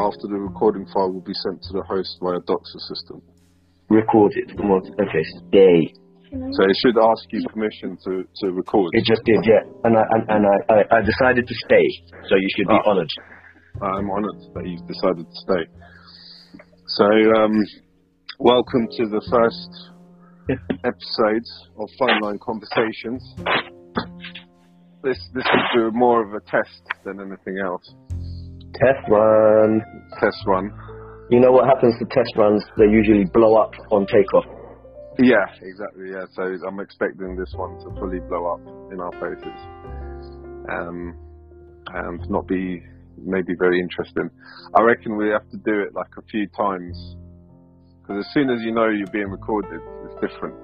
after the recording file will be sent to the host via Doxer system. Recorded. Okay, stay. So it should ask you permission to, to record. It just did, yeah. And I and, and I, I, I decided to stay, so you should be Oh. honoured. I'm honoured that you've decided to stay. So, um, welcome to the first episode of Phone Line Conversations. This this is more of a test than anything else. Test run. Test run. You know what happens to test runs? They usually blow up on takeoff. Yeah, exactly. Yeah, so I'm expecting this one to fully blow up in our faces, um, and not be maybe very interesting. I reckon we have to do it like a few times, because as soon as you know you're being recorded, it's different.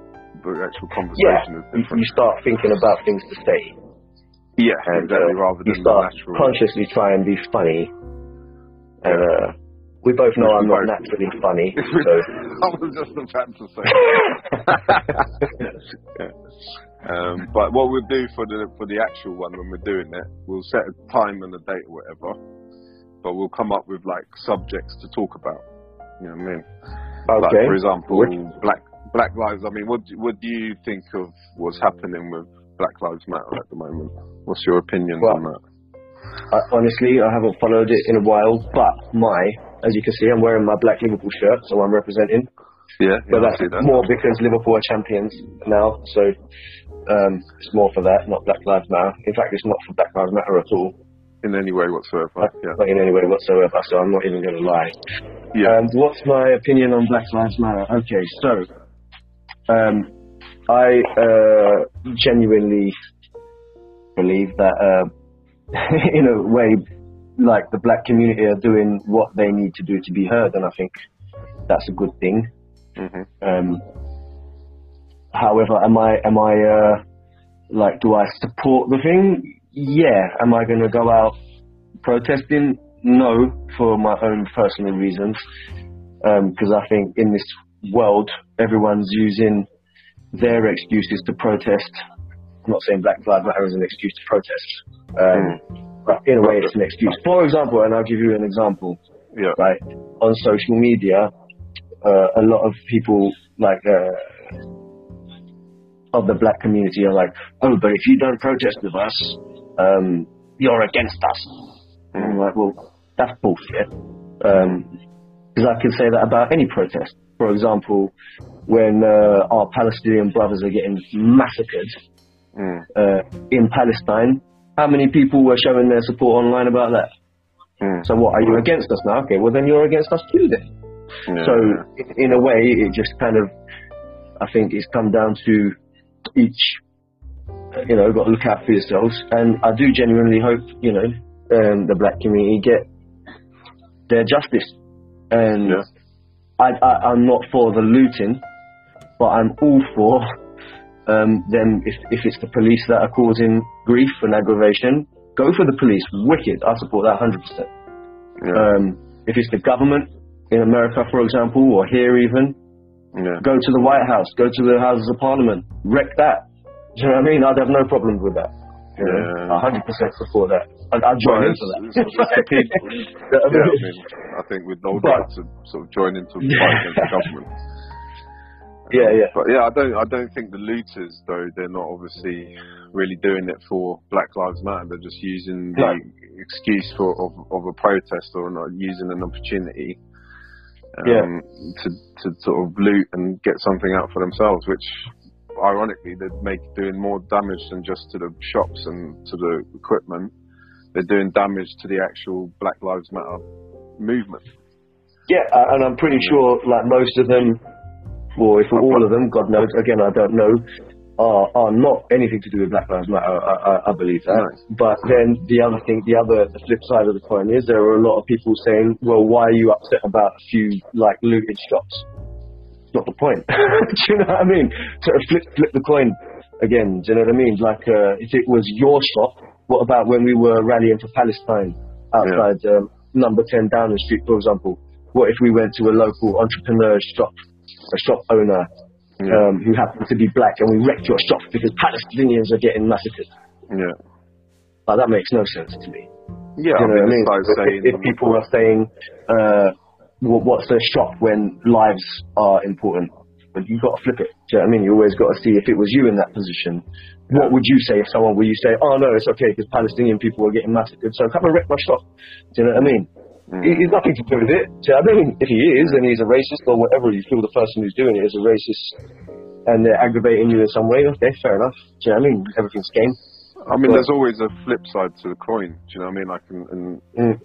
The actual conversation is You, different. you start thinking about things to say. Yeah, And exactly. uh, rather you than the start natural. consciously try and be funny. And uh, we both know I'm not naturally funny. So I was just about to say. um, but what we'll do for the for the actual one when we're doing it, we'll set a time and a date or whatever. But we'll come up with like subjects to talk about. You know what I mean? Like okay. for example, Which- Black Black Lives. I mean, what do- what do you think of what's happening with Black Lives Matter at the moment? What's your opinion Well, on that? I, honestly, I haven't followed it in a while, but my, as you can see, I'm wearing my black Liverpool shirt, so I'm representing. Yeah, But yeah, that's that. more because Liverpool are champions now, so um, it's more for that, not Black Lives Matter. In fact, it's not for Black Lives Matter at all, in any way whatsoever. Yeah, not in any way whatsoever. So I'm not even going to lie. yeah. Um, what's my opinion on Black Lives Matter? Okay, so um, I uh, genuinely believe that, uh, in a way, like the black community are doing what they need to do to be heard, and I think that's a good thing. hmm Um, however, am I am I uh, like do I support the thing? Yeah. Am I going to go out protesting? No, for my own personal reasons, because I think in this world everyone's using their excuses to protest. I'm not saying Black Lives Matter is an excuse to protest, um, but in a way it's an excuse. For example, and I'll give you an example Yeah. right? On social media, uh, a lot of people like uh, of the black community are like, "Oh, but if you don't protest with us, um, you're against us." And I'm like, "Well, that's bullshit." Because I can say that about any protest. For example, when uh, our Palestinian brothers are getting massacred Mm. uh, in Palestine, how many people were showing their support online about that? Mm. So what, are you against us now? Okay, well then you're against us too then. Yeah. So in a way, it just kind of, I think it's come down to each, you know, got to look out for yourselves. And I do genuinely hope, you know, um, the black community get their justice. And Yeah. I, I, I'm not for the looting, but I'm all for um, them. If, if it's the police that are causing grief and aggravation, go for the police. Wicked. I support that 100%. yeah. Um, if it's the government in America, for example, or here even, yeah. go to the White House, go to the Houses of Parliament, wreck that. Do you know what I mean? I'd have no problems with that. You know, Yeah. 100% support that. I'd, I'd join Well, in for that. it's- it's- Yeah, I I mean? I think we'd all But- like to sort of join into the fight against the government. Yeah, yeah. But yeah, I don't. I don't think the looters, though, they're not obviously really doing it for Black Lives Matter. They're just using the No. excuse for of, of a protest or not using an opportunity um, Yeah. to to sort of loot and get something out for themselves, which ironically they're make doing more damage than just to the shops and to the equipment. They're doing damage to the actual Black Lives Matter movement. Yeah, and I'm pretty sure, like most of them, or if all of them, God knows, again, I don't know, are, are not anything to do with Black Lives Matter. I, I, I believe that. But then the other thing, the other, the flip side of the coin is there are a lot of people saying, well, why are you upset about a few, like, looted shops? It's not the point. do you know what I mean? To flip, flip the coin again, do you know what I mean? Like, uh, if it was your shop, what about when we were rallying for Palestine outside um, number 10 Downing Street, for example? What if we went to a local entrepreneur's shop, a shop owner Yeah, um, who happened to be black, and we wrecked your shop because Palestinians are getting massacred? yeah. Like, that makes no sense to me. Yeah, you know I mean, what I mean? like If- if, people are saying, uh, wh- what's the shop when lives are important? But you've got to flip it. Do you know what I mean? You always got to see if it was you in that position. What would you say if someone, would you say, oh no, it's okay because Palestinian people are getting massacred, so come and wreck my shop? Do you know what I mean? Mm. It- nothing to do with it. Do you know what I mean? If he is then he's a racist or whatever, you feel the person who's doing it is a racist and they're aggravating you in some way, okay, fair enough. Do you know what I mean? Everything's game. I mean, But- there's always a flip side to the coin. Do you know what I mean? Like, and, and Mm.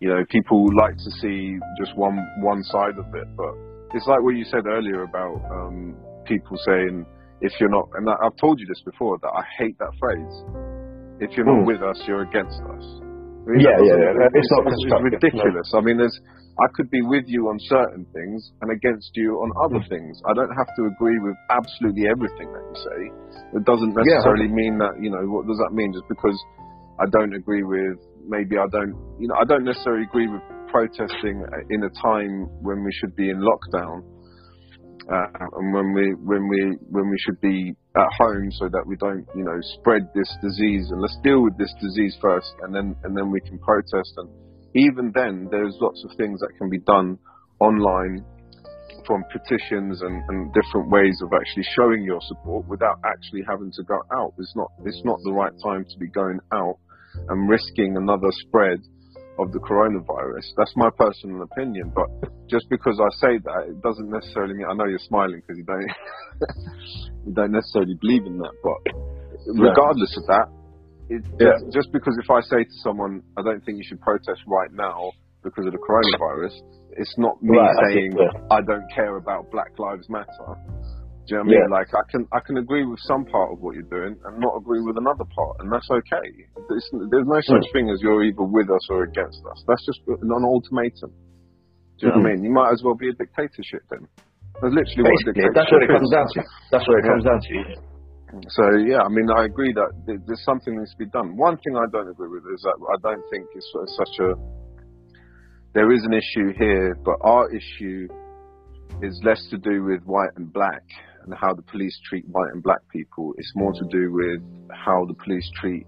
you know, people like to see just one one side of it, but it's like what you said earlier about um, people saying, "If you're not," and I, I've told you this before that I hate that phrase. If you're not Mm. with us, you're against us. Mean, Yeah, yeah, yeah. It's not it's, ridiculous. I mean, there's I could be with you on certain things and against you on other Mm. things. I don't have to agree with absolutely everything that you say. It doesn't Yeah. necessarily mean that you know what does that mean just because I don't agree with maybe I don't you know I don't necessarily agree with protesting in a time when we should be in lockdown uh, and when we when we when we should be at home so that we don't you know spread this disease and let's deal with this disease first and then and then we can protest and even then there's lots of things that can be done online from petitions and, and different ways of actually showing your support without actually having to go out. It's not it's not the right time to be going out and risking another spread of the coronavirus. That's my personal opinion. But just because I say that, it doesn't necessarily mean I know you're smiling because you don't you don't necessarily believe in that. But regardless of that, it, Yeah. just because if I say to someone, I don't think you should protest right now because of the coronavirus, it's not me Right, I saying think, yeah. I don't care about Black Lives Matter. Do you know what I mean? Yeah. Like I can I can agree with some part of what you're doing and not agree with another part, and that's okay. There's, there's no such Mm. thing as you're either with us or against us. That's just an ultimatum. Do you know what I Mhm. mean? You might as well be a dictatorship then. That's literally what a Basically, dictatorship that's what it comes down to. That's what it Yeah. comes down to. So yeah, I mean, I agree that there's something that needs to be done. One thing I don't agree with is that I don't think it's such a. There is an issue here, but our issue is less to do with white and black and how the police treat white and black people. It's more to do with how the police treat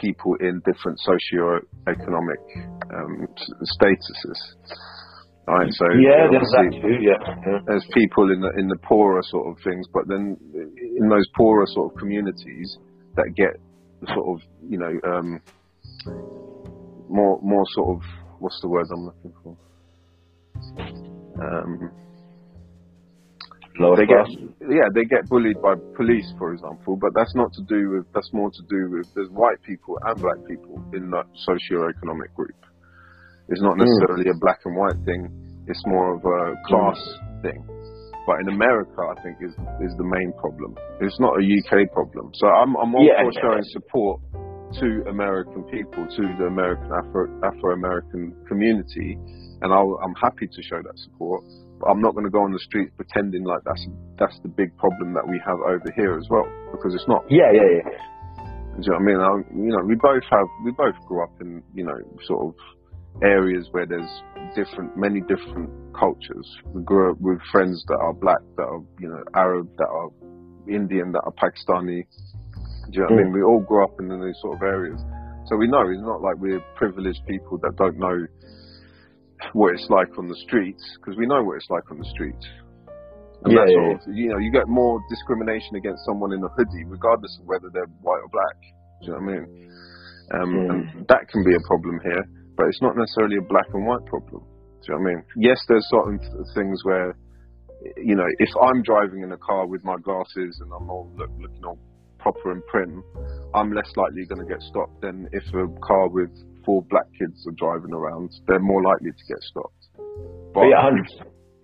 people in different socio-economic um, statuses. All right, so Yeah, there's that too. Yeah. yeah. there's people in the in the poorer sort of things, but then in those poorer sort of communities that get sort of you know um, more more sort of what's the word I'm looking for? Um, Lower they class. get yeah they get bullied by police, for example, but that's not to do with that's more to do with there's white people and black people in that socio-economic group. It's not hmm. necessarily a black and white thing. It's more of a hmm. class thing. But in America, I think is is the main problem. It's not a UK problem. So I'm I'm all Yeah, for yeah. showing support to American people, to the American Afro Afro American community, and I'll, I'm happy to show that support. I'm not going to go on the streets pretending like that's that's the big problem that we have over here as well, because it's not. Yeah, yeah, yeah. Do you know what I mean? I, you know, we both have, we both grew up in, you know, sort of areas where there's different, many different cultures. We grew up with friends that are black, that are, you know, Arab, that are Indian, that are Pakistani. Do you know what I mean? Mm. We all grew up in these sort of areas. So we know it's not like we're privileged people that don't know what it's like on the streets, because we know what it's like on the streets. And Yeah, that's yeah, of, you know, you get more discrimination against someone in a hoodie, regardless of whether they're white or black. Do you know what I mean? Um, Mm. And that can be a problem here, but it's not necessarily a black and white problem. Do you know what I mean? Yes, there's certain th- things where, you know, if I'm driving in a car with my glasses and I'm all look, looking all proper and prim, I'm less likely going to get stopped than if a car with four black kids are driving around. They're more likely to get stopped. But yeah,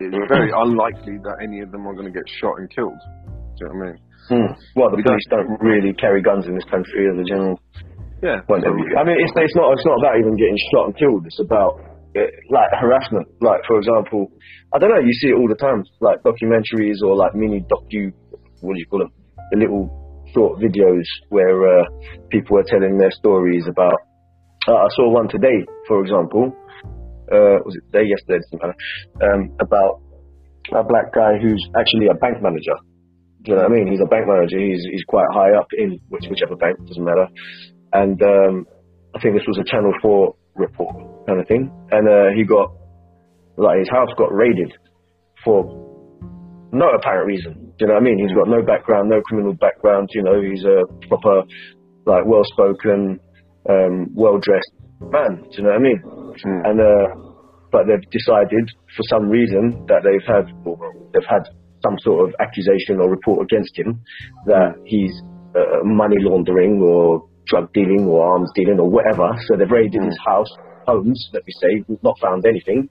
it's very unlikely that any of them are going to get shot and killed. Do you know what I mean? Hmm. Well, the We police don't really carry guns in this country as a general Yeah. point of view. I mean, it's, it's not it's not about even getting shot and killed. It's about uh, like harassment. Like for example, I don't know. You see it all the time, like documentaries or like mini docu. What do you call them? The little short videos where uh, people are telling their stories about. Uh, I saw one today, for example. Uh, was it today? Yesterday? Doesn't matter. Um, about a black guy who's actually a bank manager. Do you know what I mean? He's a bank manager. He's he's quite high up in which, whichever bank doesn't matter. And um, I think this was a Channel Four report kind of thing, and uh, he got like his house got raided for no apparent reason. Do you know what I mean? He's got no background, no criminal background. You know, he's a proper, like, well-spoken, um, well-dressed man. Do you know what I mean? Mm. And uh, but they've decided for some reason that they've had they've had some sort of accusation or report against him that he's uh, money laundering or drug dealing or arms dealing or whatever. So they've raided his house, homes, let me say, not found anything.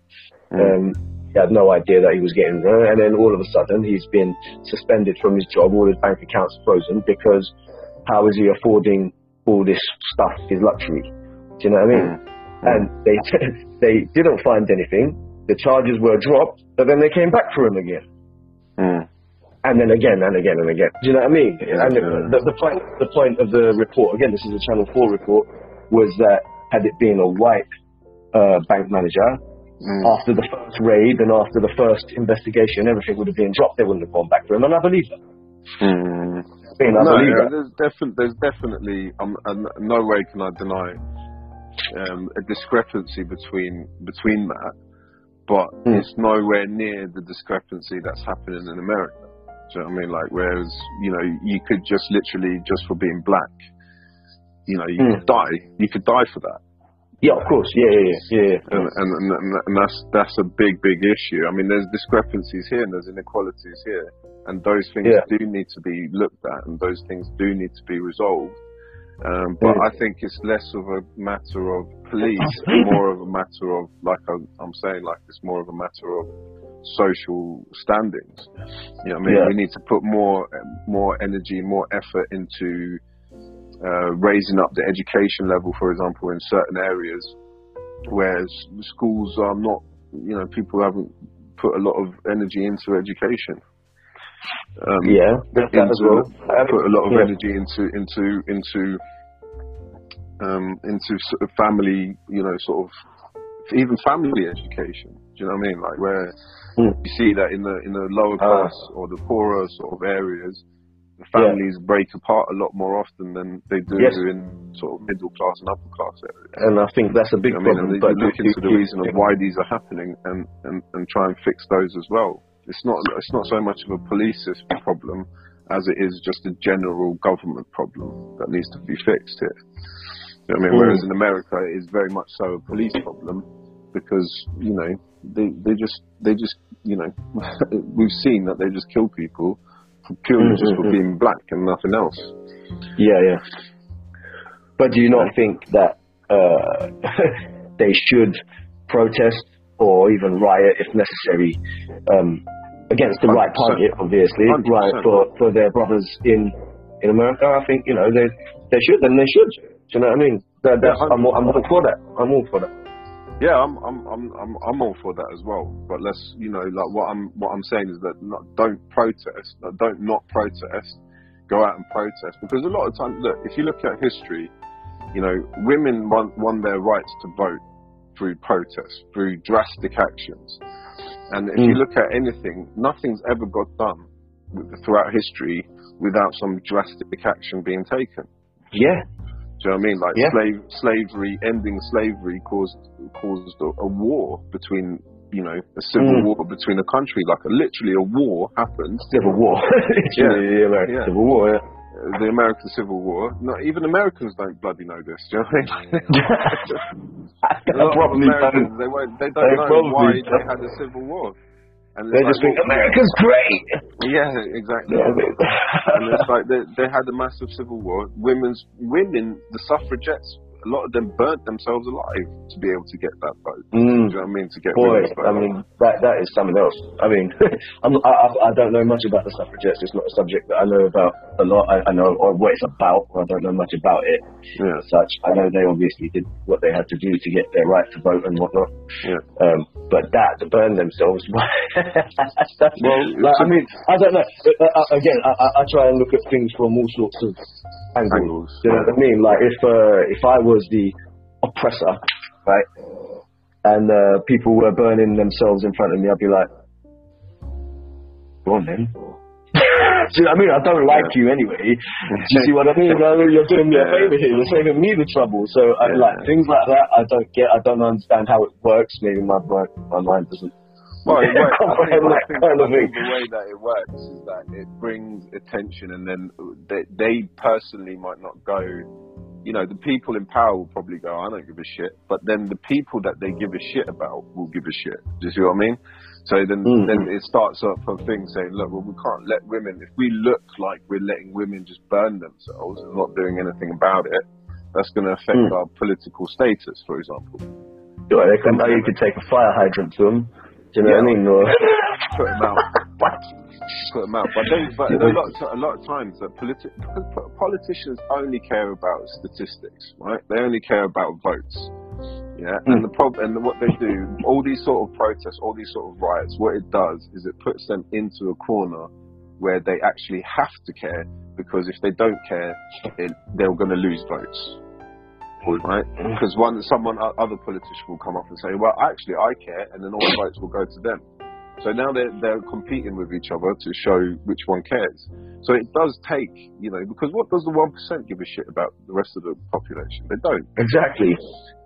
Um, he had no idea that he was getting there, and then all of a sudden he's been suspended from his job. All his bank accounts frozen because how is he affording all this stuff, is luxury? Do you know what I mean? And they they didn't find anything. The charges were dropped, but then they came back for him again Mm. and then again and again and again. Do you know what I mean? Yeah, and the, the, the point the point of the report again, this is a Channel Four report, was that had it been a white uh, bank manager, Mm. after the first raid and after the first investigation, everything would have been dropped. They wouldn't have gone back for him, and I believe that. Mean, I no, believe yeah, there's, defi- there's definitely um, uh, no way can I deny um, a discrepancy between between that, but Mm. it's nowhere near the discrepancy that's happening in America. Do you know what I mean? Like, whereas you know you could just literally just for being black, you know, you Mm. could die. You could die for that. Yeah, of course. Yeah, yeah, yeah, yeah. yeah. and, and, and, and that's that's a big big issue. I mean, there's discrepancies here and there's inequalities here, and those things Yeah. do need to be looked at, and those things do need to be resolved. Um, but. I think it's less of a matter of police, more of a matter of, like I'm, I'm saying, like it's more of a matter of social standings. You know, what I mean, Yeah. we need to put more more energy, more effort into uh, raising up the education level, for example, in certain areas where schools are not, you know, people haven't put a lot of energy into education. Um, yeah, there's that as well. I put a lot of yeah. energy into into into um, into sort of family, you know, sort of even family education. Do you know what I mean? Like where Mm. you see that in the in the lower Ah. class or the poorer sort of areas, the families break apart a lot more often than they do Yes. in sort of middle class and upper class areas. And I think that's a big You know what I mean, problem. and but look you- into the reason of why these are happening and, and, and try and fix those as well. It's not it's not so much of a police problem as it is just a general government problem that needs to be fixed here. You know I mean, Mm. whereas in America it is very much so a police problem because you know they they just they just you know we've seen that they just kill people purely just for Mhm. being black and nothing else. Yeah, yeah. But do you not think that uh, they should protest or even riot if necessary um, against the right 100%. party, obviously, 100%. right for, for their brothers in in America? I think you know they they should and they should. Do you know what I mean? That, that's, I'm, all- I'm all for that. I'm all for that. Yeah, I'm I'm I'm I'm I'm all for that as well. But let's you know like what I'm what I'm saying is that not, don't protest, don't not protest, go out and protest because a lot of times look if you look at history, you know women won won their rights to vote through protests, through drastic actions, and if you Mm. look at anything, nothing's ever got done throughout history without some drastic action being taken. Yeah, Do you know what I mean? Like Yeah. slave slavery, ending slavery caused caused a, a war between you know a civil Mm. war between a country. Like a, literally a war happened. Civil War. Literally, the American Yeah. Civil War. Yeah. The American Civil War. Not even Americans don't bloody know this. Do you know what I mean? a lot of probably Americans, don't. they won't. They don't They know why don't. they had a civil war. And They like, just think well, America's great. Yeah, exactly. Yeah, and it's like they, they had a massive civil war. Women's women, the suffragettes, a lot of them burnt themselves alive to be able to get that vote. Mm. Do you know what I mean? To get Boy. I mean that that is something else. I mean, I'm, I, I I don't know much about the suffragettes. It's not a subject that I know about a lot. I, I know or what it's about. I don't know much about it yeah, as such. I know they obviously did what they had to do to get their right to vote and whatnot. yeah. Um, but that to burn themselves. well, like, I mean, I don't know. Uh, uh, again, I, I, try and look at things from all sorts of angles. Angles. You know what I mean? Like if uh, if I was the oppressor, right, and uh, people were burning themselves in front of me, I'd be like, "Go on, then." you know what I mean? I don't like yeah. you anyway. Do you see what I mean? You're doing me a favor here. You're saving me the trouble. So I, like things like that, I don't get. I don't understand how it works. Maybe my my mind doesn't. Well, it works. I think, I think, I think the way that it works is that it brings attention, and then they, they personally might not go you know, the people in power will probably go, I don't give a shit. But then the people that they give a shit about will give a shit. Do you see what I mean? So then, mm. then it starts up a thing saying, look, well, we can't let women, if we look like we're letting women just burn themselves and not doing anything about it, that's going to affect mm. our political status, for example. Yeah, they can, you could take a fire hydrant to them. Do you know yeah. what I mean? Or put them out. Put them out. But, they, but a, lot of, a lot of times, that politi- politicians only care about statistics, right? They only care about votes. Yeah, mm. and the problem, and what they do, all these sort of protests, all these sort of riots, what it does is it puts them into a corner where they actually have to care because if they don't care, it, they're going to lose votes. Right? Because one, someone, other politician will come up and say, "Well, actually, I care," and then all the votes will go to them. So now they're, they're competing with each other to show which one cares. So it does take, you know, because what does the 1% give a shit about the rest of the population? They don't. Exactly.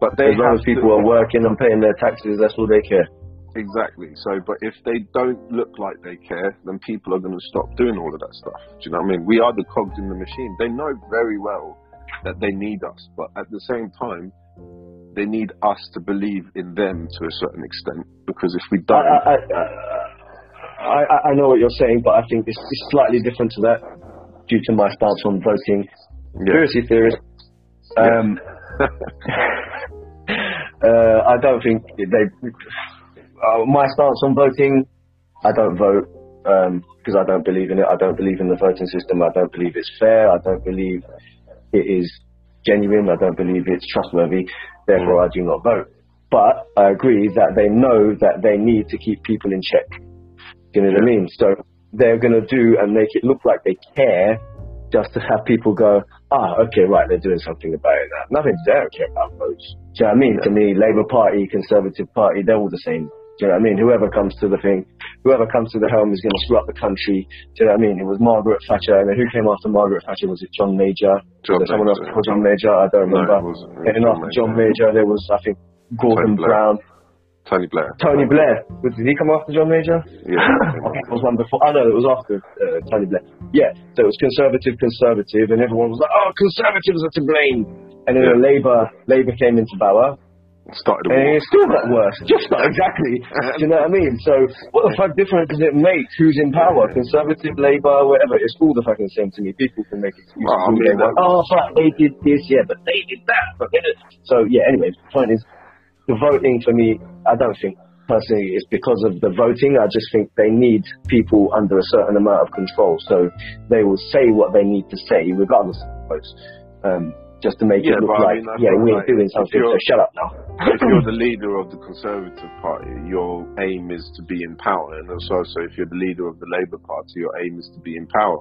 But they as long as people to, are working and paying their taxes, that's all they care. Exactly. So, but if they don't look like they care, then people are going to stop doing all of that stuff. Do you know what I mean? We are the cogs in the machine. They know very well that they need us, but at the same time, they need us to believe in them to a certain extent because if we don't, I, I, I, I know what you're saying, but I think it's, it's, slightly different to that due to my stance on voting. Yeah. Conspiracy theorist. Um, uh, I don't think they. Uh, my stance on voting, I don't vote because um, I don't believe in it. I don't believe in the voting system. I don't believe it's fair. I don't believe it is genuine. I don't believe it's trustworthy. Therefore, I do not vote. But I agree that they know that they need to keep people in check. You know what I mean? So they're going to do and make it look like they care just to have people go, ah, okay, right, they're doing something about it now. Nothing, they don't care about votes. Do you know what I mean? Yeah. To me, Labour Party, Conservative Party, they're all the same. Do you know what I mean? Whoever comes to the thing, whoever comes to the helm is going to screw up the country. Do you know what I mean? It was Margaret Thatcher, and then who came after Margaret Thatcher? Was it John Major? John someone else before John Major? I don't remember. No, and then after John Major, there was, I think, Gordon Brown. Tony Blair. Tony Blair. Did he come after John Major? Yeah. I think it was one before. Oh, no, it was after uh, Tony Blair. Yeah, so it was Conservative, Conservative, and everyone was like, oh, Conservatives are to blame. And then yeah. Labour, Labour came into power, started and it still got worse. Just not exactly. Do you know what I mean? So what the fuck difference does it make? Who's in power? Conservative, Labour, whatever. It's all the fucking same to me. People can make excuses. Well, I mean, oh, fuck, they did this, yeah, but they did that. But. So yeah. Anyway, the point is, the voting for me, I don't think personally it's because of the voting. I just think they need people under a certain amount of control. So they will say what they need to say, regardless of votes. Um, just to make yeah, it look like, I mean, yeah, we're like, doing something, so shut up now. if you're the leader of the Conservative Party, your aim is to be in power. And also, so if you're the leader of the Labour Party, your aim is to be in power.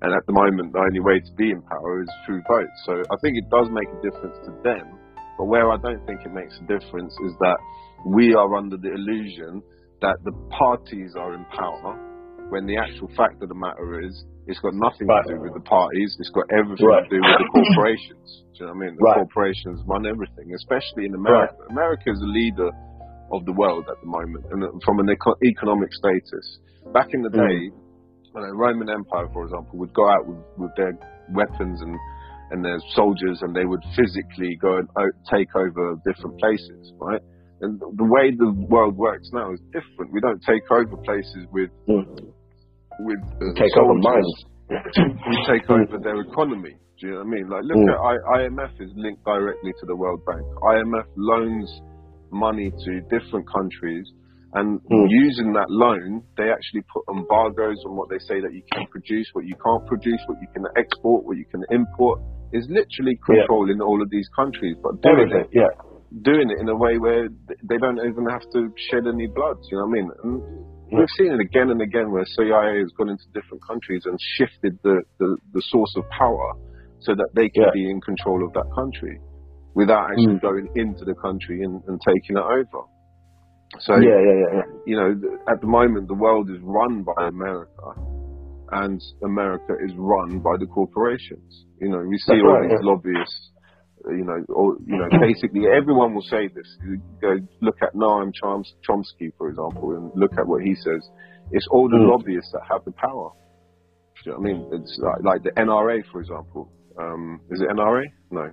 And at the moment, the only way to be in power is through votes. So I think it does make a difference to them. But where I don't think it makes a difference is that we are under the illusion that the parties are in power when the actual fact of the matter is it's got nothing right. to do with the parties. It's got everything right. to do with the corporations. do you know what I mean? The right. corporations run everything, especially in America. America is the leader of the world at the moment, and from an eco- economic status. Back in the mm. day, mm. the Roman Empire, for example, would go out with, with their weapons and and their soldiers, and they would physically go and take over different places, right? And the way the world works now is different. We don't take over places with mm with uh, take over minds. we take over their economy. Do you know what I mean? Like, look mm. at I, IMF is linked directly to the World Bank. IMF loans money to different countries, and mm. using that loan, they actually put embargoes on what they say that you can produce, what you can't produce, what you can export, what you can import. Is literally controlling yeah. all of these countries, but doing Everything, it, yeah. doing it in a way where they don't even have to shed any blood. You know what I mean? We've seen it again and again where CIA has gone into different countries and shifted the, the, the source of power so that they can yeah. be in control of that country without actually mm. going into the country and, and taking it over. So, yeah, yeah, yeah, yeah. you know, at the moment, the world is run by America. and America is run by the corporations. You know, we see That's all right, these lobbyists. Uh, You know, or you know, basically everyone will say this. You go look at Noam Choms- Chomsky, for example, and look at what he says. It's all the Mm. lobbyists that have the power. Do you know what I mean? It's like, like the NRA, for example. Um, is it NRA? No.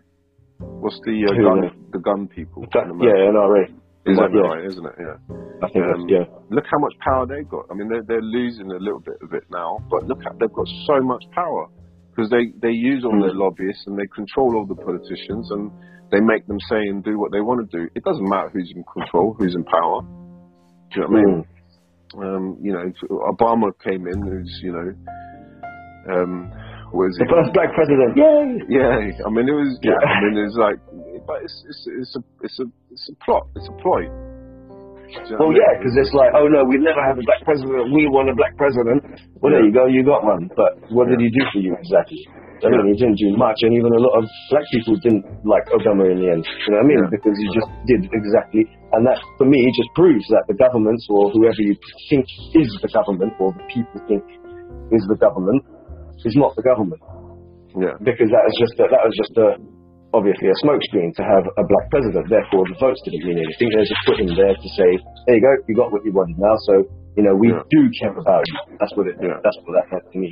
What's the uh, gun? is The gun people. in Yeah, NRA. Is that yeah. right? Isn't it? Yeah. I think Um, that's, yeah. Look how much power they've got. I mean, they're, they're losing a little bit of it now, but look at they've got so much power because they, they use all Mm. their lobbyists and they control all the politicians and they make them say and do what they want to do. It doesn't matter who's in control, who's in power. Do you know what I mean? Mm. Um, you know, Obama came in, who's you know, um, what is The first black president. Yay! Yeah, I mean, it was. Yeah, Yeah. I mean, it's like, but it's it's it's a it's a it's a plot. It's a ploy. You know Well, yeah, because it's like, oh no, we never have a black president. We want a black president. Well, there you go, you got one. But what did he do for you exactly? I mean, he didn't do much, and even a lot of black people didn't like Obama in the end. You know what I mean? Yeah. Because he just did exactly, and that for me just proves that the governments or whoever you think is the government or the people think is the government is not the government Yeah, because that was just a, that was just a obviously a smokescreen to have a black president. Therefore, the votes didn't mean anything. There's a foot in there to say, there you go, you got what you wanted now. So you know we Yeah. do care about you. That's what it. Yeah. That's what that meant to me.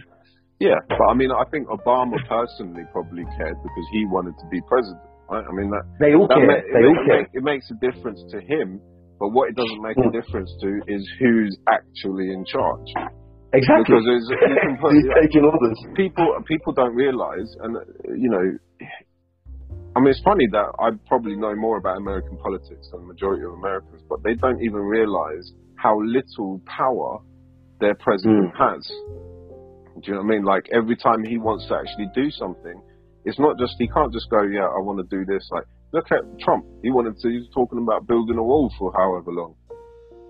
yeah. But I mean, I think Obama personally probably cared because he wanted to be president. Right? I mean, that They all that care. they it, all ma- care. it makes a difference to him. But what it doesn't make a Mm. difference to is who's actually in charge. Exactly. Because there's, you can put, He's taking orders. people people don't realize, and you know, I mean, it's funny that I probably know more about American politics than the majority of Americans, but they don't even realize how little power their president has. Do you know what I mean? Like every time he wants to actually do something, it's not just he can't just go, yeah, I want to do this. Like look at Trump. He wanted to. He was talking about building a wall for however long.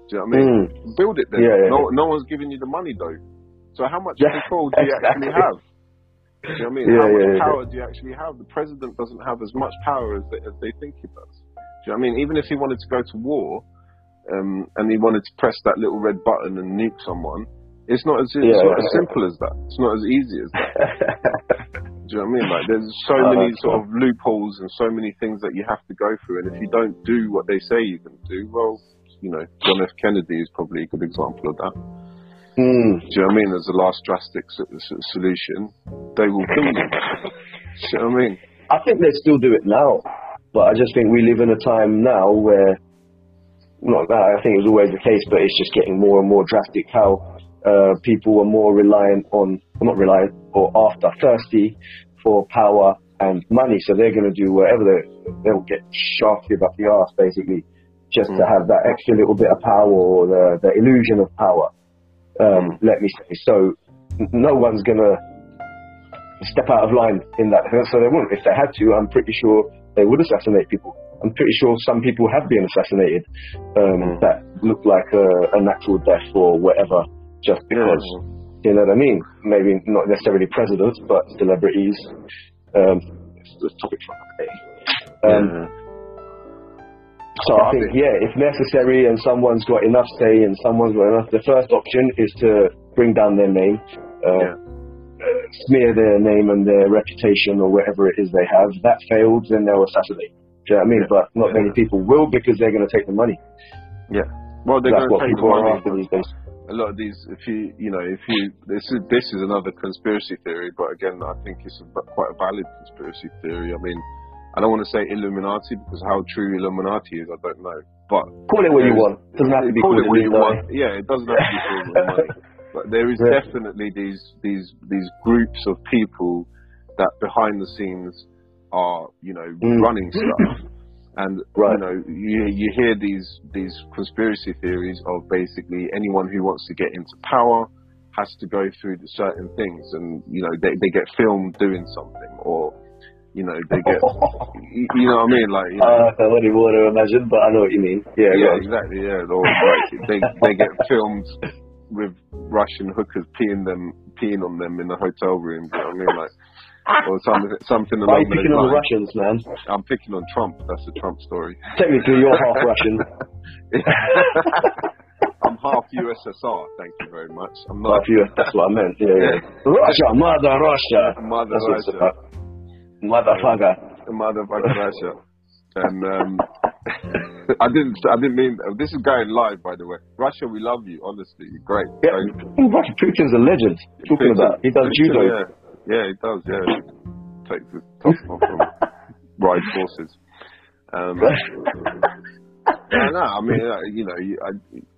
Do you know what I mean? Mm. Build it then. Yeah, yeah, no, no one's giving you the money though. So how much Yeah, control do you actually have? Do you know what I mean? Yeah, how much yeah, power do you actually have? The president doesn't have as much power as they, as they think he does. Do you know what I mean? Even if he wanted to go to war, um, and he wanted to press that little red button and nuke someone, it's not as it's Yeah, not yeah, as yeah. simple as that. It's not as easy as that. Do you know what I mean? Like there's so Oh, many sort of loopholes and so many things that you have to go through, and if you don't do what they say you can do, well, you know, John F. Kennedy is probably a good example of that. Mm. Do you know what I mean? As a last drastic solution, they will kill you. Do you know what I mean? I think they still do it now, but I just think we live in a time now where, not that I think it was always the case, but it's just getting more and more drastic. How uh, people are more reliant on, not reliant, or after thirsty for power and money, so they're going to do whatever they they'll get shafted up the arse basically, just to Mm. have that extra little bit of power or the the illusion of power. Um, Let me say so. No one's gonna step out of line in that. So they wouldn't. If they had to, I'm pretty sure they would assassinate people. I'm pretty sure some people have been assassinated um, Mm. that looked like a, a natural death or whatever, just because. You know what I mean? Maybe not necessarily presidents, but celebrities. Um, it's the topic for another day. Um, Yeah. So I think, yeah, if necessary and someone's got enough say and someone's got enough, the first option is to bring down their name, uh, Yeah. smear their name and their reputation or whatever it is they have. That fails, then they'll assassinate. Do you know what I mean? Yeah. But not Yeah. many people will because they're going to take the money. Yeah. Well, they're That's going to what take the people are money. after these days. A lot of these, if you, you know, if you, this is this is another conspiracy theory, but again, I think it's a, quite a valid conspiracy theory. I mean, I don't want to say Illuminati because how true Illuminati is, I don't know. But Call it what you want. Doesn't have to be call called it what you Illuminati. want. Yeah, it doesn't have to be called Illuminati. But there is Yeah. definitely these these these groups of people that behind the scenes are, you know, Mm. running stuff. And Right. you know, you you hear these these conspiracy theories of basically anyone who wants to get into power has to go through certain things, and you know they they get filmed doing something, or you know they get you you know what I mean, like you know, Uh, I wouldn't want to imagine, but I know what you mean. Yeah, yeah, exactly. Yeah, or like they they get filmed with Russian hookers peeing them peeing on them in the hotel room. You know what I mean? Like or something something Why are you picking on the. Russians, man? I'm picking on Trump. That's the Trump story. Technically, you're half Russian. I'm half USSR. Thank you very much. I'm not Half US, that's what I meant. Yeah, yeah. Russia, mother Russia. mother That's what it's Russia, about. Motherfucker. motherfucker Russia. And um, I didn't. I didn't mean. This is going live, by the way. Russia, we love you. Honestly, you're great. Yeah, Great. Russia, Putin's a legend. Talking about, he does Putin, judo. Yeah. yeah, he does. Yeah, takes the top off from ride horses. Um, yeah, no, I mean, uh, you know, you- I,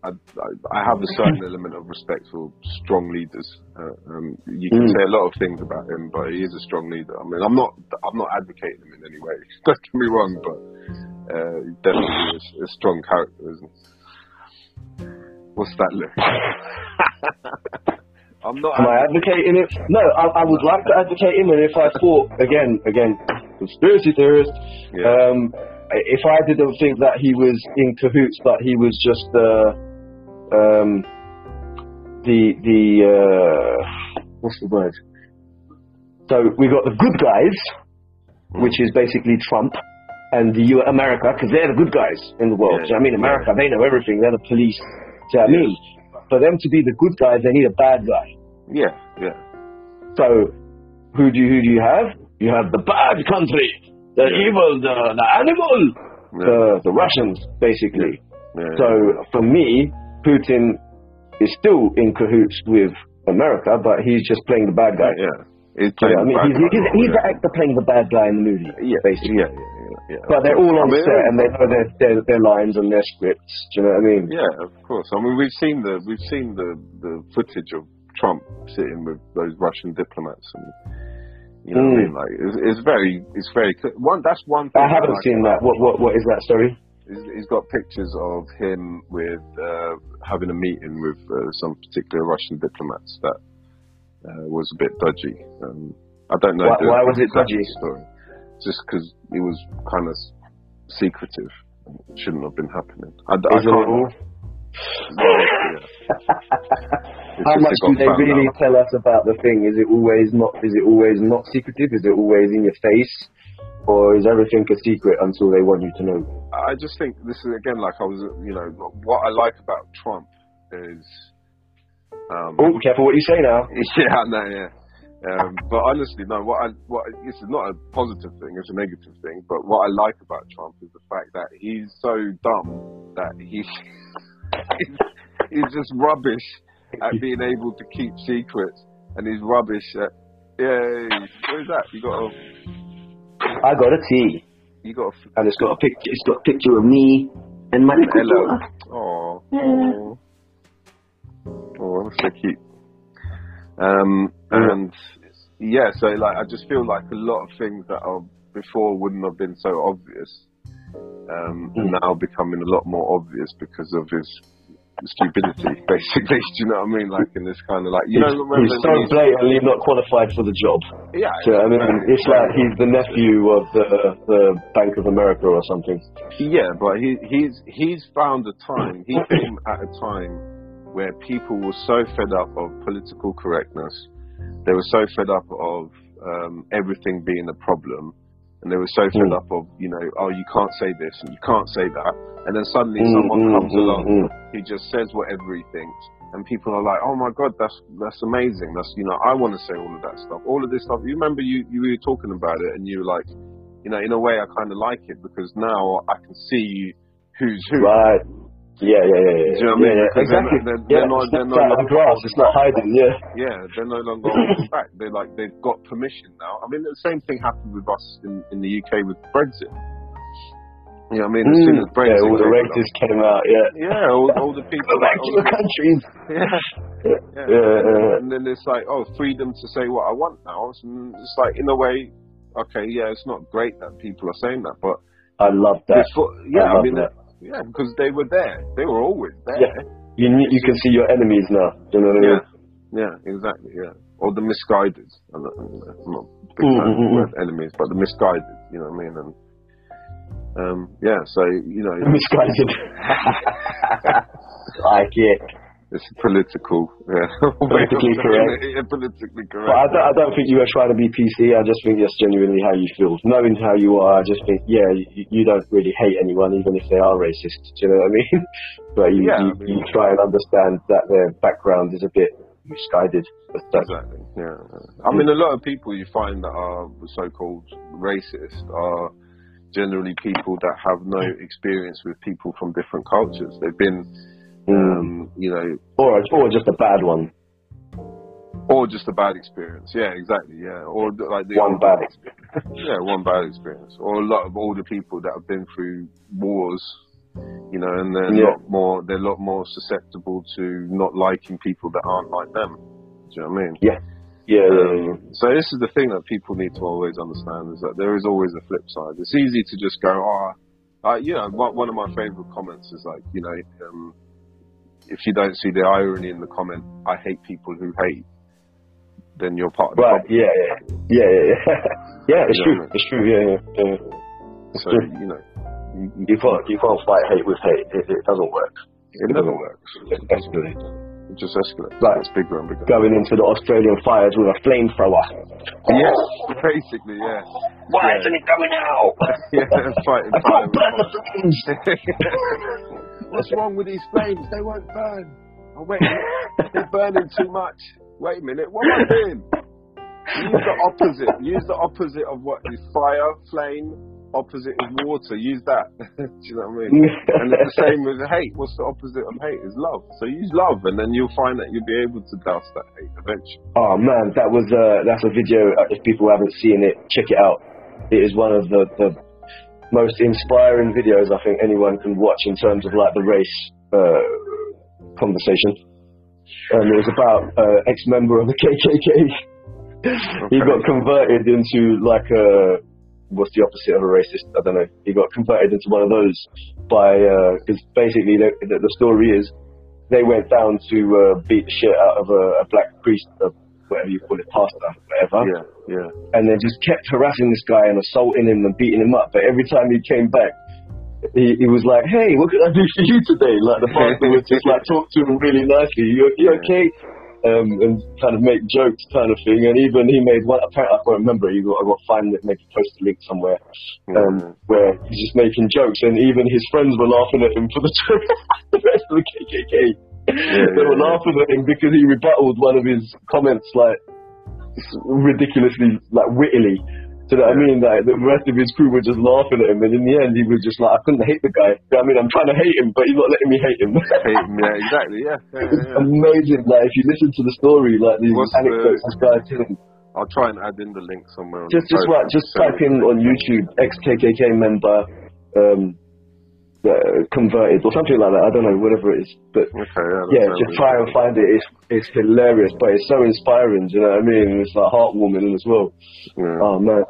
I, I I have a certain element of respect for strong leaders. Uh, um, you can Mm. say a lot of things about him, but he is a strong leader. I mean, I'm not, I'm not advocating him in any way. Don't get me wrong, but uh, definitely a, a strong character, isn't he? What's that look? I'm not. Am I advocating it? No, I, I would like to advocate him, and if I thought again, again, conspiracy theorist, Yeah. um, if I didn't think that he was in cahoots, that he was just uh, um, the the uh, what's the word? So we got the good guys, which is basically Trump and the U- America, because they're the good guys in the world. Yeah. Do you know what I mean, America, they know everything. They're the police. You I mean? For them to be the good guys, they need a bad guy. Yeah, yeah, So, who do you, who do you have? You have the bad country, the Yeah. evil, the, the animal, yeah. the, the Russians, basically. yeah. So, for me, Putin is still in cahoots with America, but he's just playing the bad guy. yeah, he's Do you know I mean, the he's, he's, he's the actor playing the bad guy in the movie, Yeah, basically. yeah, yeah, yeah, yeah. But they're all on I mean, set and they know their, their their lines and their scripts. Do you know what I mean? Yeah, of course. I mean, we've seen the we've seen the the footage of Trump sitting with those Russian diplomats, and you know, what I Mm. mean, like it's, it's very it's very clear. one. That's one thing I haven't like seen that. What what what is that story? He's, he's got pictures of him with uh, having a meeting with uh, some particular Russian diplomats that uh, was a bit dodgy. Um, I don't know. Why- the why was it dodgy? Story. Just because it was kind of secretive. It shouldn't have been happening. I, I can't. Well, How much do they really tell us about the thing? Is it always not? Is it always not secretive? Is it always in your face, or is everything a secret until they want you to know? I just think this is again like I was, you know, what I like about Trump is. Um, Oh, careful what you say now. Yeah, know, yeah. Um, but honestly, no. What I what this is not a positive thing; it's a negative thing. But what I like about Trump is the fact that he's so dumb that he he's, he's just rubbish at being able to keep secrets, and he's rubbish at yeah. What is that? You got a I got a T, you got a and it's got a picture. It's got a picture of me and my little hello. Oh, oh, oh, that's so cute. Um, and yeah, so like I just feel like a lot of things that are before wouldn't have been so obvious, um, Mm. now becoming a lot more obvious because of his stupidity. Basically, do you know what I mean? Like in this kind of like you know, He's, remember he's so when he- blatantly not qualified for the job. yeah, Do you know what I mean? It's like he's the nephew of the the Bank of America or something. Yeah, but he he's he's found a time. He came at a time where people were so fed up of political correctness. They were so fed up of um, everything being a problem, and they were so fed Mm. up of you know, oh, you can't say this and you can't say that, and then suddenly Mm, someone mm, comes mm, along, mm. he just says whatever he thinks, and people are like, oh my god, that's that's amazing. That's you know, I want to say all of that stuff, all of this stuff. You remember you you were talking about it, and you were like, you know, in a way, I kind of like it because now I can see who's who. Right. Yeah, yeah, yeah, yeah. Do you know what I mean? yeah, Because they're- exactly. they're- yeah, they're not- they're not not out of like- grass. It's not hiding. Yeah. Yeah, they're no longer back. They're like they've got permission now. I mean, the same thing happened with us in, in the UK with Brexit. You know what I mean? As soon as Mm. Brexit, yeah, all the came came out. Yeah. Yeah, all, all the people. Back to the- countries. Yeah, Yeah. yeah. Yeah, yeah. And then it's like, oh, freedom to say what I want now. It's, like, in a way, okay, yeah, it's not great that people are saying that, but I love that. before, yeah, I I, mean, that. Yeah, because they were there. They were always there. Yeah. You you can see your enemies now. You know what I mean? Yeah, yeah, exactly, yeah. Or the misguided. I'm not, I'm not big Mm, fan of mm, the mm. word enemies, but the misguided, you know what I mean? And um, yeah, so you know, Misguided. like it. It's political, yeah. Politically correct. yeah, politically correct. But I don't, I don't think you were trying to be PC. I just think that's genuinely how you feel. Knowing how you are, I just think, yeah, you, you don't really hate anyone, even if they are racist. Do you know what I mean? but you, Yeah, you, I mean- you try and understand that their background is a bit misguided. Exactly. Yeah. I mean, a lot of people you find that are so-called racist are generally people that have no experience with people from different cultures. They've been. Um, you know, or, or just a bad one. or just a bad experience. Yeah, exactly. Yeah, or like the One bad experience. yeah, one bad experience, or a lot of older people that have been through wars. You know, and they're Yeah. a lot more they're a lot more susceptible to not liking people that aren't like them. Do you know what I mean? Yeah. Yeah, yeah, yeah. Um, so this is the thing that people need to always understand is that there is always a flip side. It's easy to just go, oh, uh, you know, one one of my favorite comments is like, you know, um, if you don't see the irony in the comment, I hate people who hate, then you're part of the Right, problem. yeah, yeah. Yeah, yeah, yeah. yeah, it's Yeah, true. man. It's true, yeah, yeah. yeah. So true. you know, you, you, You can't, you can't fight hate with hate. It, it doesn't work. it never works. It escalates. It just escalates. Right. It's bigger and bigger. Going into the Australian fires with a flamethrower. Yes, basically, yeah. Why Yeah. isn't it coming out? Yeah, fighting I fire can't burn the flames. What's wrong with these flames? They won't burn. Oh, wait. They're burning too much. Wait a minute. What am I doing? Use the opposite. Use the opposite of what is fire, flame. Opposite is water. Use that. Do you know what I mean? And it's the same with hate. What's the opposite of hate? Is love. So use love, and then you'll find that you'll be able to douse that hate eventually. Oh man, that was uh, that's a video. uh, If people haven't seen it, check it out. It is one of the, the most inspiring videos I think anyone can watch in terms of like the race uh, conversation. And it was about uh, ex-member of the KKK. he got converted into like a what's the opposite of a racist? I don't know. He got converted into one of those by because basically the, the, the story is they went down to uh, beat the shit out of a, a black priest, uh, whatever you call it, pastor, whatever, Yeah, yeah. and then just kept harassing this guy and assaulting him and beating him up. But every time he came back, he, he was like, "Hey, what can I do for you today?" Like the pastor would just like talk to him really nicely. You, you okay? Um, and kind of make jokes, kind of thing. And even he made one. Apparently, I can't remember. He got, I got find it, maybe post a link somewhere um, where he's just making jokes, and even his friends were laughing at him for the the rest of the KKK. They were yeah. laughing at him because he rebutted one of his comments like ridiculously, like wittily. Do you know what I mean? Like the rest of his crew were just laughing at him, and in the end, he was just like, I couldn't hate the guy. You know what I mean, I'm trying to hate him, but he's not letting me hate him. Hate, him, yeah, exactly. Yeah, yeah, yeah, yeah. amazing. Like if you listen to the story, like these What's the- anecdotes this guy telling. I'll try and add in the link somewhere. Just, just what? Just type in on YouTube ex KKK member um, uh, converted or something like that. I don't know, whatever it is. But Okay, yeah. yeah, just try and find it. It's it's hilarious, but it's so inspiring. Do you know what I mean? It's like heartwarming as well. Yeah. Oh man,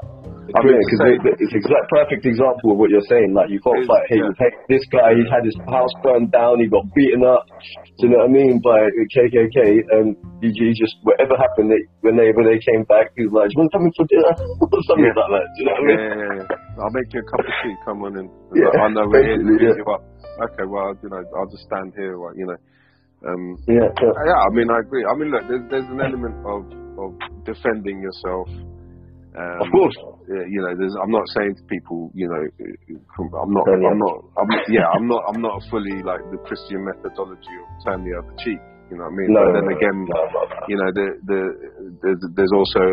I mean, because it's exact perfect example of what you're saying. Like you can't fight hate with hate. This guy, he had his house burned down. He got beaten up. Do you know what I mean? By KKK, and he, he just whatever happened, they, whenever they came back, he was like, "Do you want something for dinner?" or something Yeah. like that. Do you know what I mean? Yeah, yeah, yeah. I'll make you a cup of tea. Come on in. Yeah, I know we're here to yeah. you up. Okay, well, you know, I'll just stand here. Like, you know. Um, Yeah, yeah. yeah, I mean, I agree. I mean, look, there's there's an element of of defending yourself. Um, of course. Yeah, you know, there's, I'm not saying to people, you know, I'm not, I'm not, I'm, yeah, I'm not, I'm not fully like the Christian methodology of turn the other cheek. You know what I mean? No, but then no, again, no. you know, the, the, there's, there's also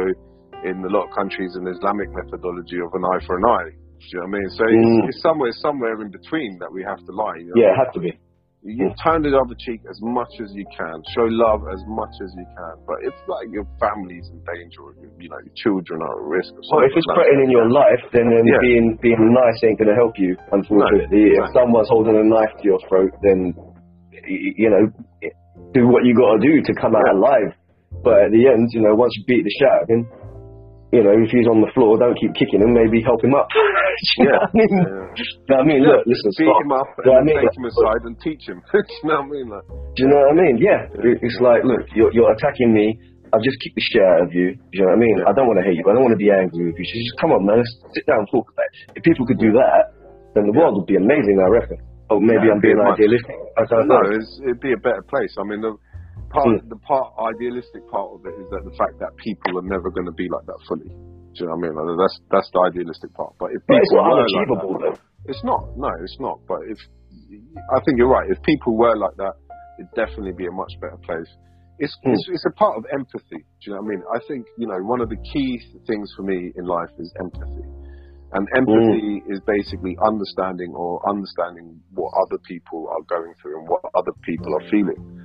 in a lot of countries an Islamic methodology of an eye for an eye. Do you know what I mean? So Mm. it's, it's somewhere, somewhere in between that we have to lie. You know? Yeah, it has to be. You hmm. turn the other cheek as much as you can. Show love as much as you can. But if like your family's in danger, or your, you know your children are at risk. Or Well, if it's like threatening your life, then, then Yeah. being being nice ain't gonna help you. Unfortunately, No, if someone's holding a knife to your throat, then you know do what you got to do to come out Yeah. alive. But at the end, you know, once you beat the shit out of him, you know, if he's on the floor, don't keep kicking him. Maybe help him up. Do you know Yeah. what I mean? Yeah. Do you know what I mean? Look, listen, beat stop. him up and you know what I mean? take him aside and teach him. Do you know what I mean? Like, Do you know what I mean? Yeah. It- It's like, look, you're, you're attacking me. I've just kicked the shit out of you. Do you know what I mean? Yeah. I don't want to hate you. I don't want to be angry with you. So just come on, man. Let's sit down and talk about it. If people could do that, then the world would be amazing, I reckon. Oh, maybe Yeah, I'm being idealistic. I don't No, know. it's, it'd be a better place. I mean, the part, Mm. the part idealistic part of it is that the fact that people are never going to be like that fully. Do you know what I mean? Like, that's that's the idealistic part. But if But it's people not were like unachievable, that, though. it's not. No, it's not. But if I think you're right, if people were like that, it'd definitely be a much better place. It's, Mm. it's it's a part of empathy. Do you know what I mean? I think you know one of the key things for me in life is empathy. And empathy is basically understanding or understanding what other people are going through and what other people are feeling.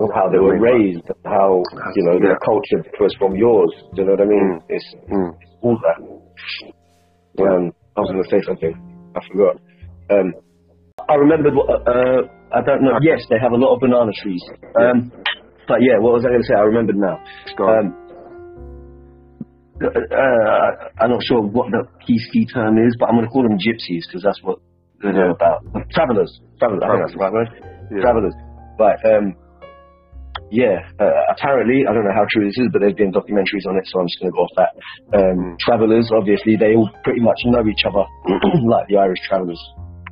Of how they were raised, how you know their Yeah. culture differs from yours. Do you know what I mean? Mm. It's Mm. all that. Um, I was going to say something. I forgot. Um, I remembered what. Uh, I don't know. Yes, they have a lot of banana trees. Um, but yeah, what was I going to say? I remembered now. Um, uh, uh, I'm not sure what the key ski term is, but I'm going to call them gypsies because that's what they're about. Travelers. Travelers. I think that's the right word. Yeah. Travelers. Right. Yeah. Uh, apparently, I don't know how true this is, but there's been documentaries on it, so I'm just going to go off that. Um, Mm. Travelers, obviously, they all pretty much know each other, like the Irish travelers.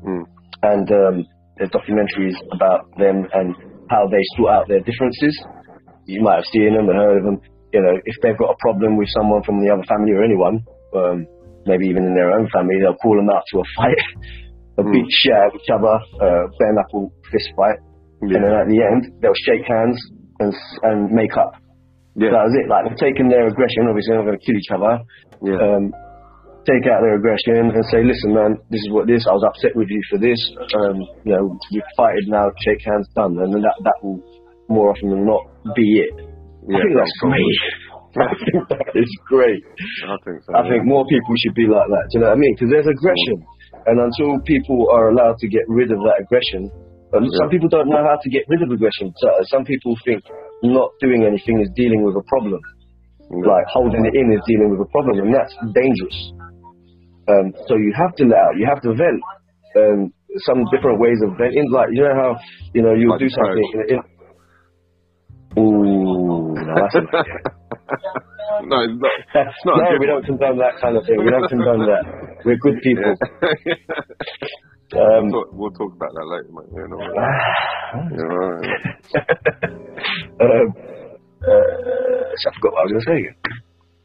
Mm. And um, there's documentaries about them and how they sort out their differences. You might have seen them and heard of them. You know, if they've got a problem with someone from the other family or anyone, um, maybe even in their own family, they'll call them out to a fight, a Mm. big share at each other, uh, bare knuckle fist fight, Yeah. and then at the end they'll shake hands and and make up. Yeah. That was it. Like they've taken their aggression. Obviously, they're not going to kill each other. Yeah. Um, take out their aggression and say, "Listen, man, this is what this. I was upset with you for this. Um, you know, we've fighted now. Shake hands, done." And then that that will more often than not be it. yeah. I think that's great. I think that is great. I think so. I think more people should be like that. Do you know what I mean? Because there's aggression, and until people are allowed to get rid of that aggression, but some people don't know how to get rid of aggression. So, some people think not doing anything is dealing with a problem, Yeah. like holding it in is dealing with a problem, and that's dangerous. Um, so you have to let out, you have to vent. Um, some different ways of venting, like you know how you know you'll Like do something. In, in, Ooh, no, that's no, it's not. It's not no, we don't condone that kind of thing. We don't condone that. We're good people. Yeah. Um, we'll, talk, we'll talk about that later, mate. You know, you know, um, uh, so I forgot what I was going to say.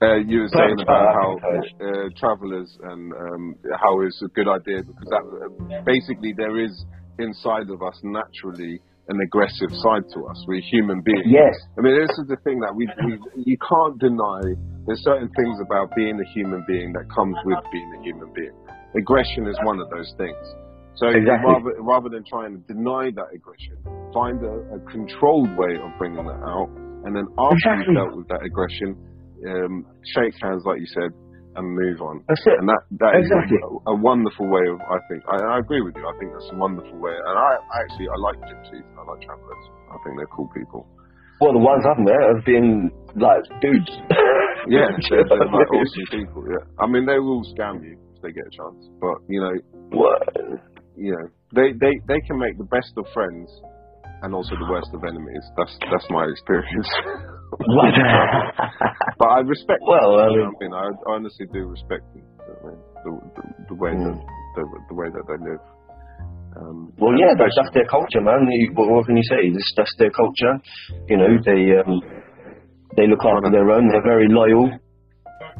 uh, you were saying about how uh, travellers and um, how it's a good idea because that basically there is inside of us naturally an aggressive side to us. We're human beings. Yes. I mean, this is the thing that we, we you can't deny. There's certain things about being a human being that comes with being a human being. Aggression is one of those things. So Exactly. rather rather than trying to deny that aggression, find a, a controlled way of bringing that out, and then after Exactly. you've dealt with that aggression, um, shake hands like you said, and move on. That's it. And that that is Exactly. a, a wonderful way of. I think I, I agree with you. I think that's a wonderful way. And I actually I like gypsies. I like travellers. I think they're cool people. Well, the ones I've met have been like dudes. Yeah, they're, they're like awesome people. Yeah, I mean they will scam you if they get a chance, but you know, What? You know, they they they can make the best of friends and also the worst of enemies. That's that's my experience. But I respect. Well, I mean- I, mean, I honestly do respect them. I mean, the, the, the way Mm. that the, the way that they live. Um, Well, yeah, that's, that's their culture, man. You, what, what can you say? That's, that's their culture. You know, they um, they look after their own. They're very loyal.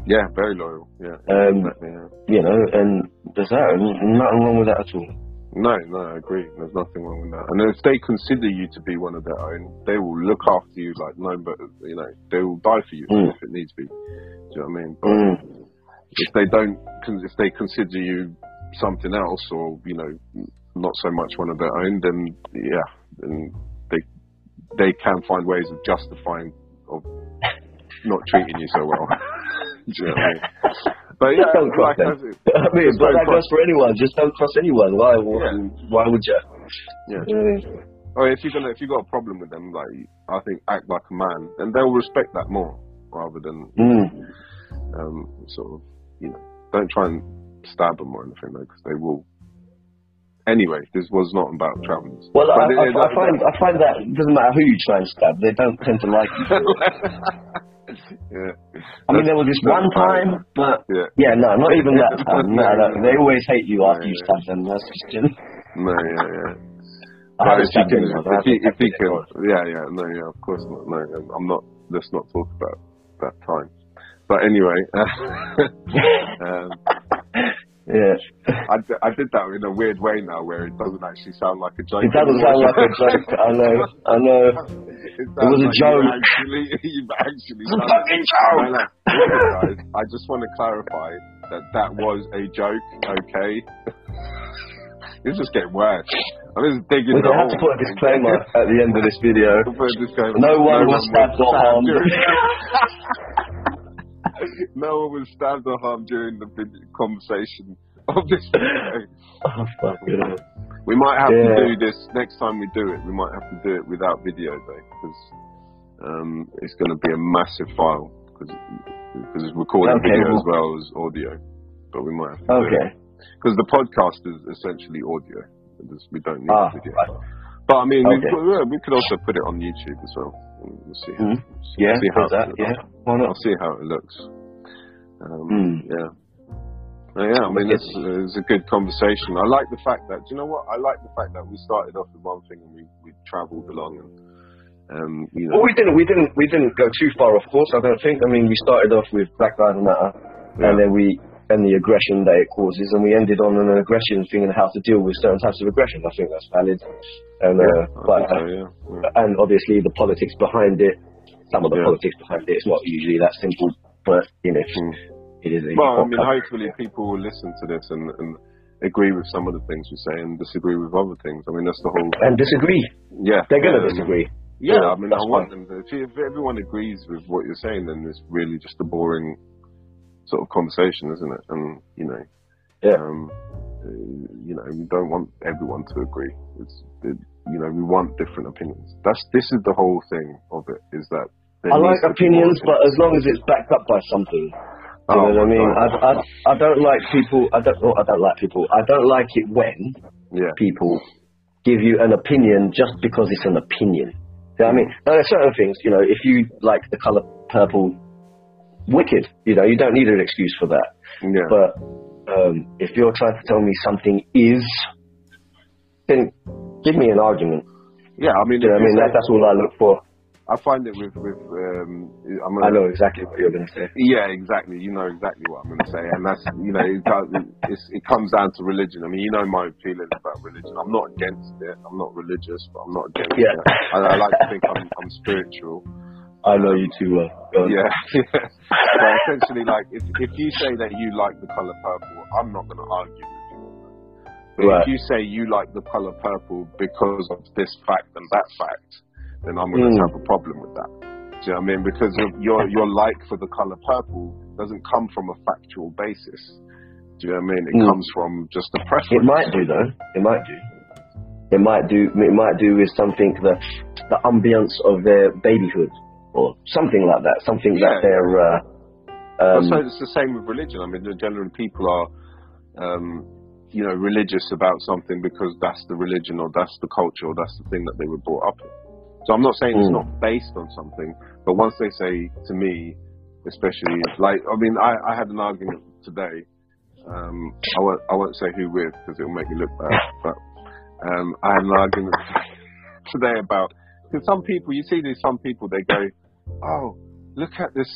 yeah, very loyal. Yeah, Um, exactly, yeah. You know, and there's that. Nothing wrong with that at all. No, no, I agree. There's nothing wrong with that. And if they consider you to be one of their own, they will look after you like no, but you know, they will die for you Mm. if it needs to be. Do you know what I mean? But Mm. if they don't, if they consider you something else, or you know, not so much one of their own, then yeah, then they they can find ways of justifying of not treating you so well. Do you know what I mean? But yeah, Just don't cross like them. I mean, Just but don't that cross- goes for anyone. Just don't cross anyone. Why? Why, Yeah. why would you? yeah. You know what I mean? Or if you're gonna, if you got a problem with them, like I think act like a man, and they'll respect that more rather than Mm. um, sort of, you know, don't try and stab them or anything though, because they will. Anyway, this was not about travellers. Well, I, But I, I find I find that it doesn't matter who you try and stab, they don't tend to like you. yeah, I mean, there was this one time, but yeah, yeah, no, not even that time. No, no, they always hate you after Yeah, you stab them. That's just No, yeah, yeah. I But if you can. I if you, if you can, yeah, yeah, no, yeah, of course not. No, I'm not. Let's not talk about that time. But anyway, um, Yeah. I, d- I did that in a weird way now, where it doesn't actually sound like a joke. It doesn't sound like a joke. I know. I know. It, It was a joke. You actually, you actually. It's a fucking joke. No, no. Listen, guys, I just want to clarify that that was a joke. Okay. it's just getting worse. I'm just digging. We the have to put a disclaimer at the end of this video. No one was stabbed or harmed. No one will stand or harm during the conversation of this video. Oh, fuck it. We might have to do this next time we do it. We might have to do it without video though, because um, it's going to be a massive file because it's recording Okay, video well- as well as audio. But we might have to Okay. because the podcast is essentially audio. We don't need Ah, video. right. But I mean, Okay. yeah, we could also put it on YouTube as well. We'll see. Mhm. see- Yeah, see how that. Yeah. looks. Why not? I'll see how it looks. Um, Mm. Yeah. Uh, yeah, I mean, it's, it's a good conversation. I like the fact that, do you know what? I like the fact that we started off with one thing and we, we travelled along and, um, you know. Well, we didn't. We didn't. We didn't go too far, of course. I don't think. I mean, we started off with Black Lives Matter, Yeah. and then we and the aggression that it causes, and we ended on an aggression thing and how to deal with certain types of aggression. I think that's valid. And yeah, uh, but so, yeah. yeah. and obviously the politics behind it. Some of the politics behind it. It's not usually that simple, but you know, Mm. it is. A Well, I mean, hopefully people will listen to this and, and agree with some of the things we say and disagree with other things. I mean, that's the whole. and disagree. Yeah, They're gonna yeah, disagree. Yeah, Yeah, I mean, I that's want fine. them. To, if everyone agrees with what you're saying, then it's really just a boring sort of conversation, isn't it? And you know, Yeah. um, uh, you know, we don't want everyone to agree. It's, it, you know, we want different opinions. That's this is the whole thing of it. Is that I like needs to be more opinions, but as long as it's backed up by something. Do you Oh, know what I mean? I, I, I don't like people. I don't. oh, I don't like people. I don't like it when yeah, people give you an opinion just because it's an opinion. You know what I mean? Now, are certain things. You know, if you like the color purple, wicked. You know, you don't need an excuse for that. yeah, But um, if you're trying to tell me something is, then give me an argument. yeah. I mean, you know I mean? That, that's all I look for. I find it with with. Um, I'm gonna- know exactly what you're going to say. Yeah, exactly. You know exactly what I'm going to say, and that's you know it, does, it's, it comes down to religion. I mean, you know my feelings about religion. I'm not against it. I'm not religious, but I'm not against Yeah. it. I, I like to think I'm, I'm spiritual. I know you too well. On. Yeah. so essentially, like if if you say that you like the color purple, I'm not going to argue with you. on that. But Right. if you say you like the color purple because of this fact and that fact, then I'm going to Mm. have a problem with that. Do you know what I mean? Because your your like for the color purple doesn't come from a factual basis. Do you know what I mean? It Mm. comes from just a preference. It might do though. It might do. It might do. It might do with something the the ambience of their babyhood or something like that. Something Yeah. that they're. Uh, Well, um, so it's the same with religion. I mean, the general people are, um, you know, religious about something because that's the religion or that's the culture or that's the thing that they were brought up in. So I'm not saying it's Mm. not based on something, but once they say to me, especially like, I mean, I, I had an argument today. Um, I won't, I won't say who with because it'll make me look bad, but um, I had an argument today about because some people, you see these some people, they go, oh, look at this.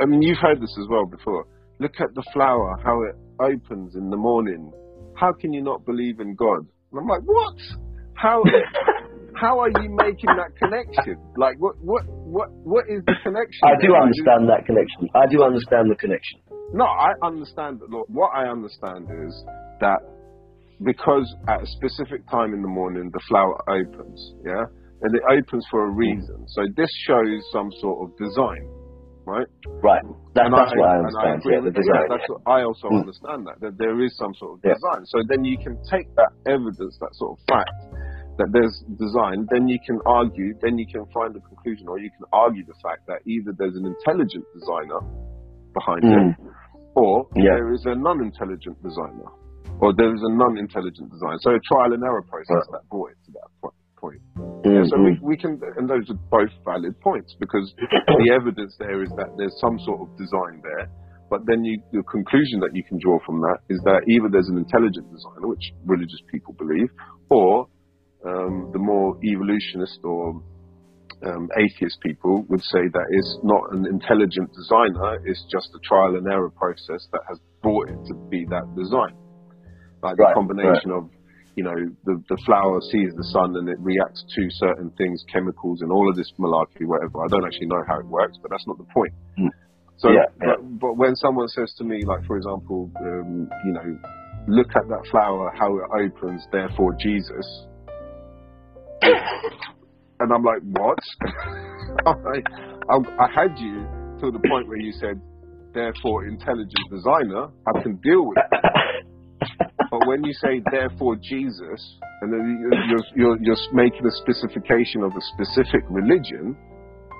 I mean, you've heard this as well before. Look at the flower, how it opens in the morning. How can you not believe in God? And I'm like, what? How? how are you making that connection? Like, what, what, what, what is the connection? I do? Understand that connection. I do understand the connection. no, I understand. Look, what I understand is that because at a specific time in the morning the flower opens, yeah, and it opens for a reason. So this shows some sort of design, right? Right. That, that's what I and understand. agree yeah, the design. Yeah, that's what, I also Mm. understand that that there is some sort of Yeah. design. So then you can take that evidence, that sort of fact that there's design. Then you can argue. Then you can find a conclusion, or you can argue the fact that either there's an intelligent designer behind Mm. it, or Yeah. there is a non-intelligent designer, or there is a non-intelligent design. So a trial and error process that brought it to that point. Yeah, so we, Mm-hmm. we can, and those are both valid points because the evidence there is that there's some sort of design there, But then you, the conclusion that you can draw from that is that either there's an intelligent designer, which religious people believe, or um, the more evolutionist or um, atheist people would say that it's not an intelligent designer, it's just a trial and error process that has brought it to be that design. Like the Right, combination of, you know, the, the flower sees the sun and it reacts to certain things, chemicals and all of this malarkey, whatever. I don't actually know how it works, but that's not the point. Mm. So, Yeah, But, but when someone says to me, like, for example, um, you know, look at that flower, how it opens, therefore Jesus. and I'm like, what? I'm like, I, I had you to the point where you said, therefore intelligent designer, I can deal with it. But when you say therefore Jesus, and then you- you're, you're, you're making a specification of a specific religion,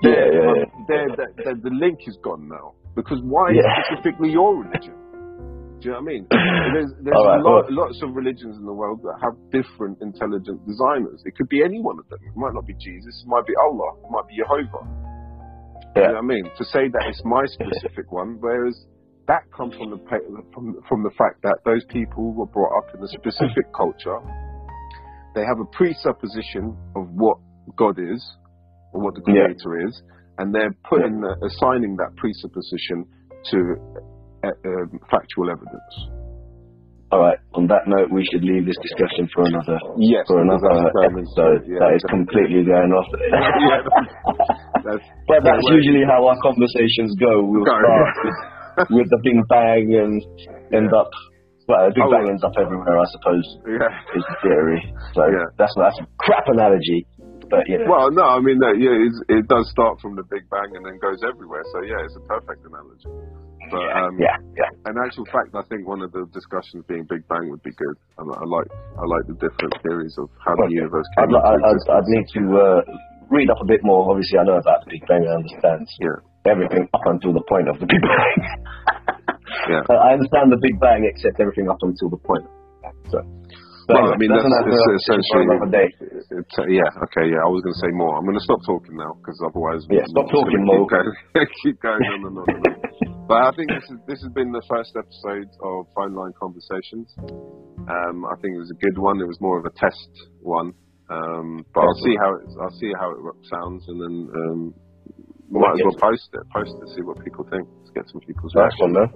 Yeah, yeah, yeah. there, there- the link is gone now. Because why Yeah. specifically your religion? Do you know what I mean? There's, there's right, lot, well- lots of religions in the world that have different intelligent designers. It could be any one of them. It might not be Jesus. It might be Allah. It might be Jehovah. Do you Yeah. know what I mean? To say that it's my specific one, whereas that comes from the from from the fact that those people were brought up in a specific culture. They have a presupposition of what God is or what the Yeah. Creator is, and they're putting the, assigning that presupposition to uh, um, factual evidence. All right. On that note, we should leave this discussion for another Yes, for another that's episode. yeah, that is that's- completely going off. yeah, that's, but that's Yeah, usually how our conversations go. We'll Go. start with, the Big Bang and end up. Well, the Big Oh, Bang ends up everywhere, I suppose, yeah. is the theory. So Yeah. that's that's a crap analogy. But yeah, Well, no, I mean, that, yeah, it's, it does start from the Big Bang and then goes everywhere. So yeah, it's a perfect analogy. But um, yeah, yeah. in actual fact, I think one of the discussions being Big Bang would be good. I, I like I like the different theories of how the Okay. universe I'd, came into I'd, I'd. I'd need to uh, read up a bit more. Obviously, I know about the Big Bang. I understand Yeah, everything up until the point of the Big Bang. yeah. Uh, I understand the Big Bang, except everything up until the point. So, so Well, anyway, I mean, that's that's, it's essentially. another day. It's, uh, yeah, okay, yeah. I was going to say more. I'm going to stop talking now because otherwise, Yeah, stop talking, gonna Keep going, keep going on and on and on. But I think this is this has been the first episode of Phone Line Conversations. Um, I think it was a good one. It was more of a test one. Um, but I'll see how it, I'll see how it sounds, and then um, might as well post it. Post it, see what people think. Let's get some people's Nice reaction, one,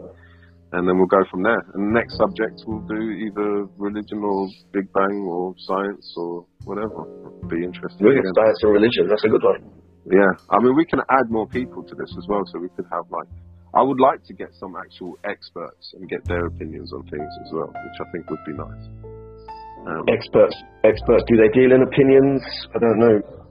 and then we'll go from there. And the next subject we'll do either religion or Big Bang or science or whatever. Be interesting. Again. Science and religion. That's a good one. Yeah, I mean, we can add more people to this as well, so we could have like. I would like to get some actual experts and get their opinions on things as well, which I think would be nice. Um, Experts. Experts. Do they deal in opinions? I don't know.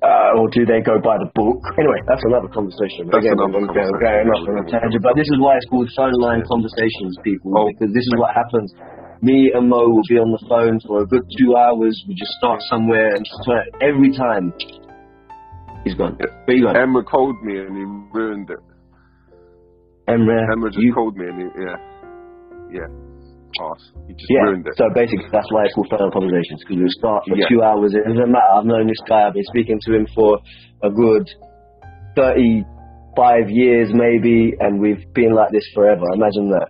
Uh, or do they go by the book? Anyway, that's another conversation. That's Again, another conversation. going on a tangent, but this is why it's called phone line conversations, people, Oh. because this is what happens. Me and Mo will be on the phone for a good two hours. We just start somewhere and swear every time he's gone. Where you going? Emma called me and he ruined it. Emre, Emma just you, called me and he, yeah, yeah, pass. He just yeah. ruined it. So basically, that's why it's called phone conversations because we start for Yeah. two hours. It doesn't matter. I've known this guy. I've been speaking to him for a good thirty-five years, maybe, and we've been like this forever. Imagine that.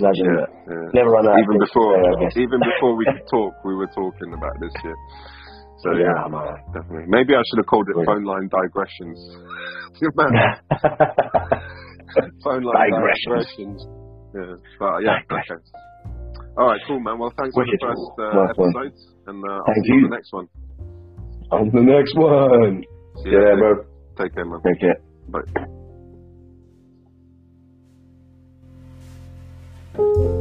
Imagine yeah, that. yeah. Never run out. of Even before, guess. even before we could talk, we were talking about this shit. So yeah, Yeah, man. Uh, definitely. Maybe I should have called it Brilliant. phone line digressions. Phone line Digressions. digressions. Yeah, but yeah, okay. All right, cool, man. Well, thanks for the first uh, episode, and and uh, Thank you. the next one. On the next one. See yeah, bro. Take care, man. Take care. Bye.